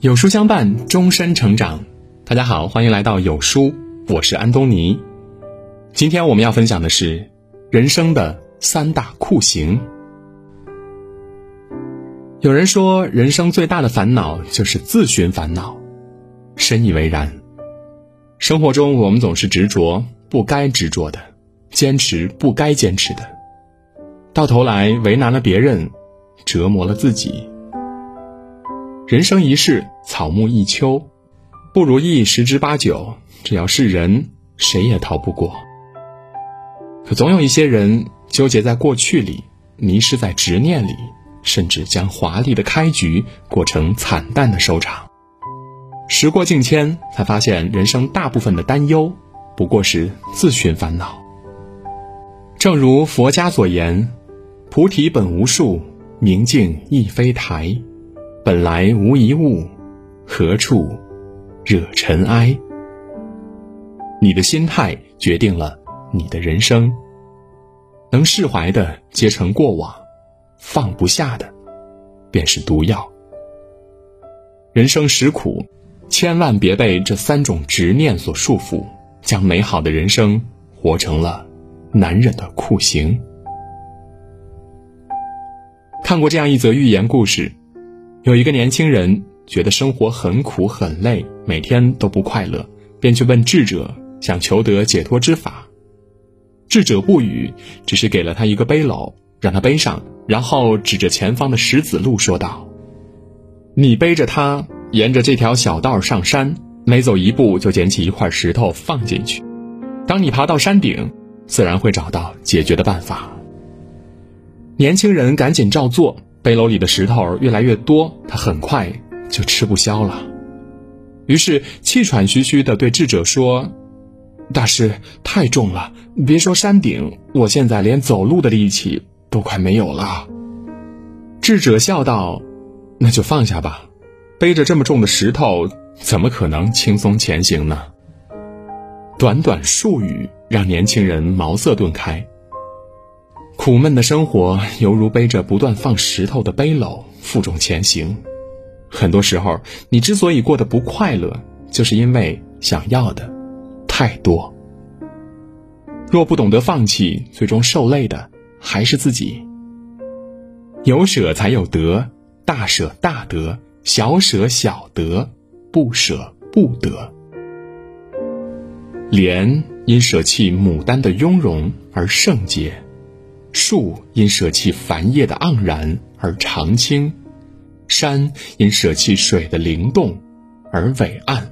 有书相伴，终身成长。大家好，欢迎来到有书，我是安东尼。今天我们要分享的是人生的三大酷刑。有人说，人生最大的烦恼就是自寻烦恼，深以为然。生活中，我们总是执着不该执着的，坚持不该坚持的，到头来为难了别人，折磨了自己。人生一世，草木一秋，不如意十之八九，只要是人，谁也逃不过。可总有一些人纠结在过去里，迷失在执念里，甚至将华丽的开局过成惨淡的收场。时过境迁，才发现人生大部分的担忧，不过是自寻烦恼。正如佛家所言：“菩提本无树，明镜亦非台。”本来无一物，何处惹尘埃？你的心态决定了你的人生。能释怀的皆成过往，放不下的便是毒药。人生实苦，千万别被这三种执念所束缚，将美好的人生活成了难忍的酷刑。看过这样一则寓言故事。有一个年轻人觉得生活很苦很累，每天都不快乐，便去问智者，想求得解脱之法。智者不语，只是给了他一个背篓，让他背上，然后指着前方的石子路说道：“你背着它，沿着这条小道上山，每走一步就捡起一块石头放进去。当你爬到山顶，自然会找到解决的办法。”年轻人赶紧照做。背篓里的石头越来越多，他很快就吃不消了。于是气喘吁吁地对智者说：“大师，太重了，别说山顶，我现在连走路的力气都快没有了。”智者笑道：“那就放下吧，背着这么重的石头，怎么可能轻松前行呢？”短短数语，让年轻人茅塞顿开。苦闷的生活犹如背着不断放石头的背篓，负重前行。很多时候，你之所以过得不快乐，就是因为想要的太多。若不懂得放弃，最终受累的还是自己。有舍才有得，大舍大得，小舍小得，不舍不得。莲因舍弃牡丹的雍容而圣洁。树因舍弃繁叶的盎然而常青，山因舍弃水的灵动而伟岸。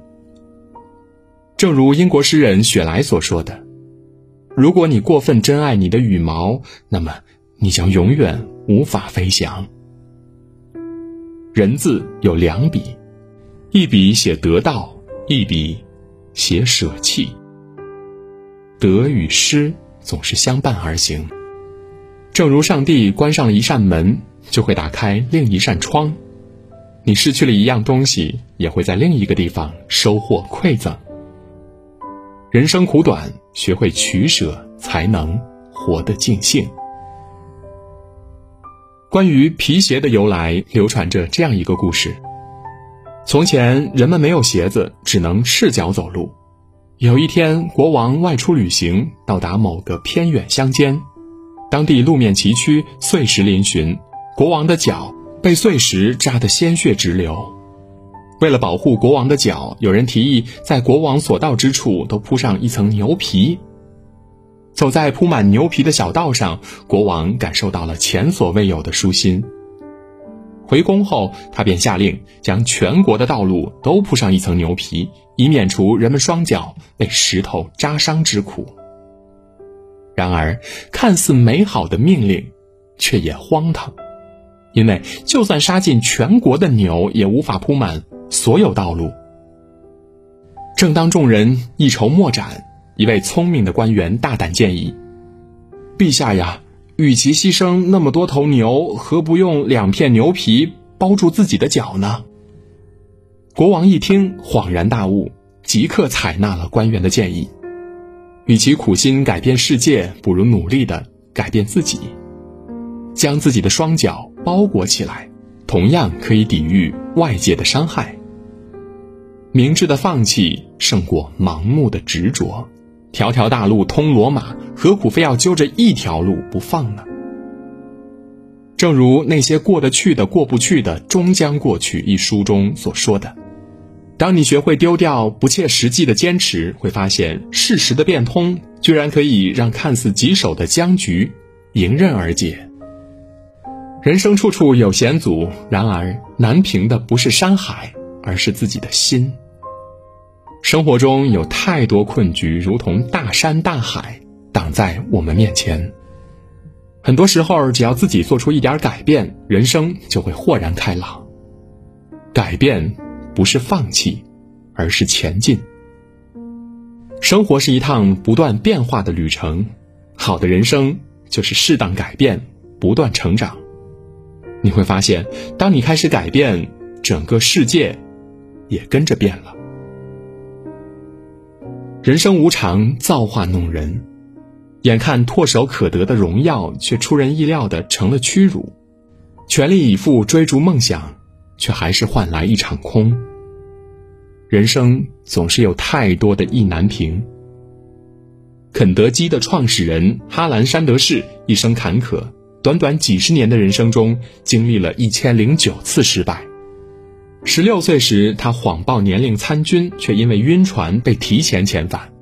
正如英国诗人雪莱所说的：“如果你过分珍爱你的羽毛，那么你将永远无法飞翔。”人字有两笔，一笔写得到，一笔写舍弃。得与失总是相伴而行。正如上帝关上了一扇门，就会打开另一扇窗。你失去了一样东西，也会在另一个地方收获馈赠。人生苦短，学会取舍，才能活得尽兴。关于皮鞋的由来，流传着这样一个故事：从前，人们没有鞋子，只能赤脚走路。有一天，国王外出旅行，到达某个偏远乡间。当地路面崎岖，碎石嶙峋，国王的脚被碎石扎得鲜血直流。为了保护国王的脚，有人提议在国王所到之处都铺上一层牛皮。走在铺满牛皮的小道上，国王感受到了前所未有的舒心。回宫后，他便下令将全国的道路都铺上一层牛皮，以免除人们双脚被石头扎伤之苦。然而，看似美好的命令，却也荒唐，因为就算杀尽全国的牛，也无法铺满所有道路。正当众人一筹莫展，一位聪明的官员大胆建议：“陛下呀，与其牺牲那么多头牛，何不用两片牛皮包住自己的脚呢？”国王一听，恍然大悟，即刻采纳了官员的建议。与其苦心改变世界，不如努力的改变自己。将自己的双脚包裹起来，同样可以抵御外界的伤害，明智的放弃胜过盲目的执着。条条大路通罗马，何苦非要揪着一条路不放呢？正如那些过得去的、过不去的，终将过去。一书中所说的，当你学会丢掉不切实际的坚持，会发现事实的变通，居然可以让看似棘手的僵局迎刃而解。人生处处有险阻，然而难平的不是山海，而是自己的心。生活中有太多困局，如同大山大海挡在我们面前。很多时候，只要自己做出一点改变，人生就会豁然开朗。改变不是放弃，而是前进。生活是一趟不断变化的旅程，好的人生就是适当改变，不断成长。你会发现，当你开始改变，整个世界也跟着变了。人生无常，造化弄人。眼看唾手可得的荣耀，却出人意料的成了屈辱；全力以赴追逐梦想，却还是换来一场空。人生总是有太多的意难平。肯德基的创始人哈兰·山德士一生坎坷，短短几十年的人生中，经历了一千零九次失败。十六岁时，他谎报年龄参军，却因为晕船被提前遣返。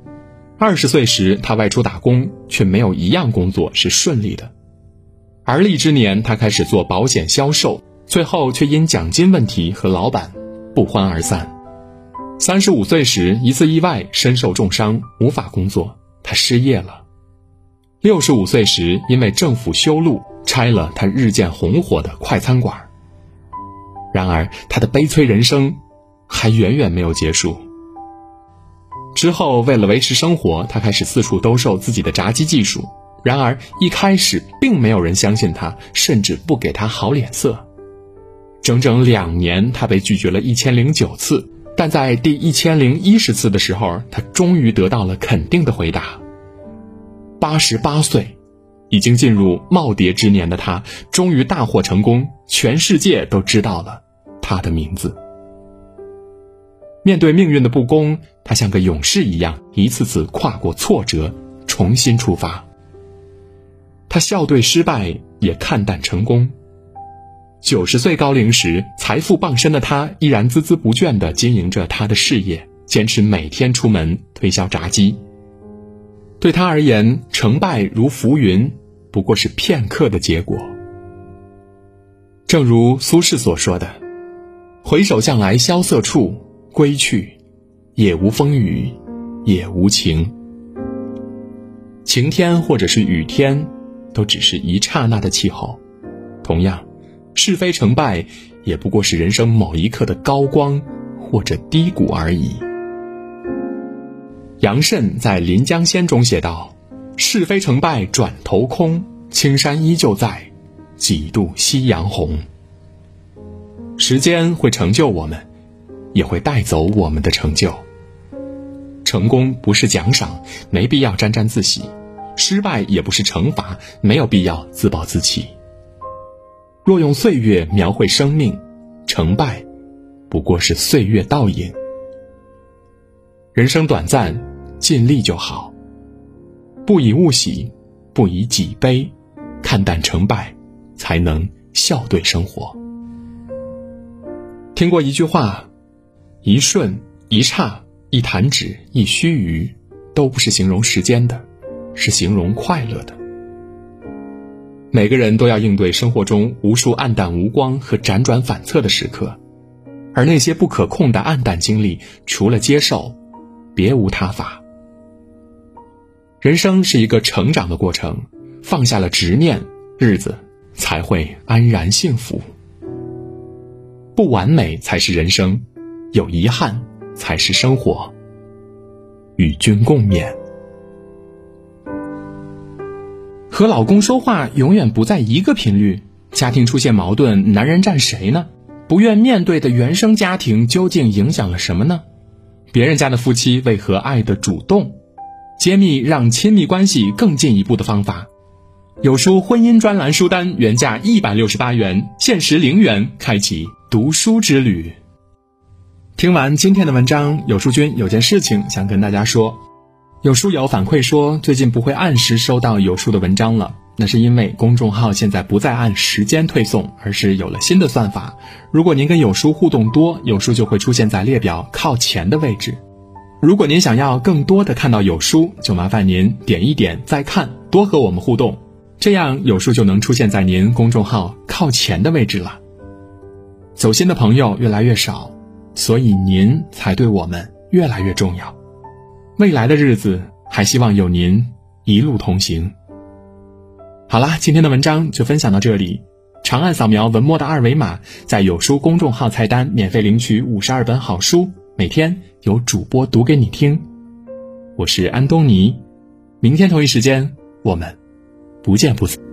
二十岁时，他外出打工，却没有一样工作是顺利的。而立之年，他开始做保险销售，最后却因奖金问题和老板不欢而散。三十五岁时，一次意外，身受重伤，无法工作，他失业了。六十五岁时，因为政府修路，拆了他日渐红火的快餐馆。然而，他的悲催人生还远远没有结束。之后，为了维持生活，他开始四处兜售自己的炸鸡技术。然而，一开始并没有人相信他，甚至不给他好脸色。整整两年，他被拒绝了一千零九次，但在第一千零一十次的时候，他终于得到了肯定的回答。八十八岁，已经进入耄耋之年的他，终于大获成功，全世界都知道了他的名字。面对命运的不公，他像个勇士一样，一次次跨过挫折，重新出发。他笑对失败，也看淡成功。九十岁高龄时，财富傍身的他，依然孜孜不倦地经营着他的事业，坚持每天出门推销炸鸡。对他而言，成败如浮云，不过是片刻的结果。正如苏轼所说的：“回首向来萧瑟处。”归去，也无风雨，也无晴。晴天或者是雨天，都只是一刹那的气候。同样，是非成败，也不过是人生某一刻的高光或者低谷而已。杨慎在《临江仙》中写道：“是非成败转头空，青山依旧在，几度夕阳红。”时间会成就我们。也会带走我们的成就。成功不是奖赏，没必要沾沾自喜；失败也不是惩罚，没有必要自暴自弃。若用岁月描绘生命，成败不过是岁月倒影。人生短暂，尽力就好。不以物喜，不以己悲，看淡成败，才能笑对生活。听过一句话。一瞬、一刹、一弹指、一须臾，都不是形容时间的，是形容快乐的。每个人都要应对生活中无数暗淡无光和辗转反侧的时刻，而那些不可控的暗淡经历，除了接受，别无他法。人生是一个成长的过程，放下了执念，日子才会安然幸福。不完美才是人生。有遗憾才是生活。与君共勉。和老公说话永远不在一个频率，家庭出现矛盾，男人站谁呢？不愿面对的原生家庭究竟影响了什么呢？别人家的夫妻为何爱的主动？揭秘让亲密关系更进一步的方法。有书婚姻专栏书单原价一百六十八元，限时零元，开启读书之旅。听完今天的文章，有书君有件事情想跟大家说。有书友反馈说，最近不会按时收到有书的文章了，那是因为公众号现在不再按时间推送，而是有了新的算法。如果您跟有书互动多，有书就会出现在列表靠前的位置。如果您想要更多的看到有书，就麻烦您点一点再看，多和我们互动，这样有书就能出现在您公众号靠前的位置了。走心的朋友越来越少。所以您才对我们越来越重要，未来的日子还希望有您一路同行。好啦，今天的文章就分享到这里。长按扫描文末的二维码，在有书公众号菜单免费领取五十二本好书，每天有主播读给你听。我是安东尼，明天同一时间我们不见不散。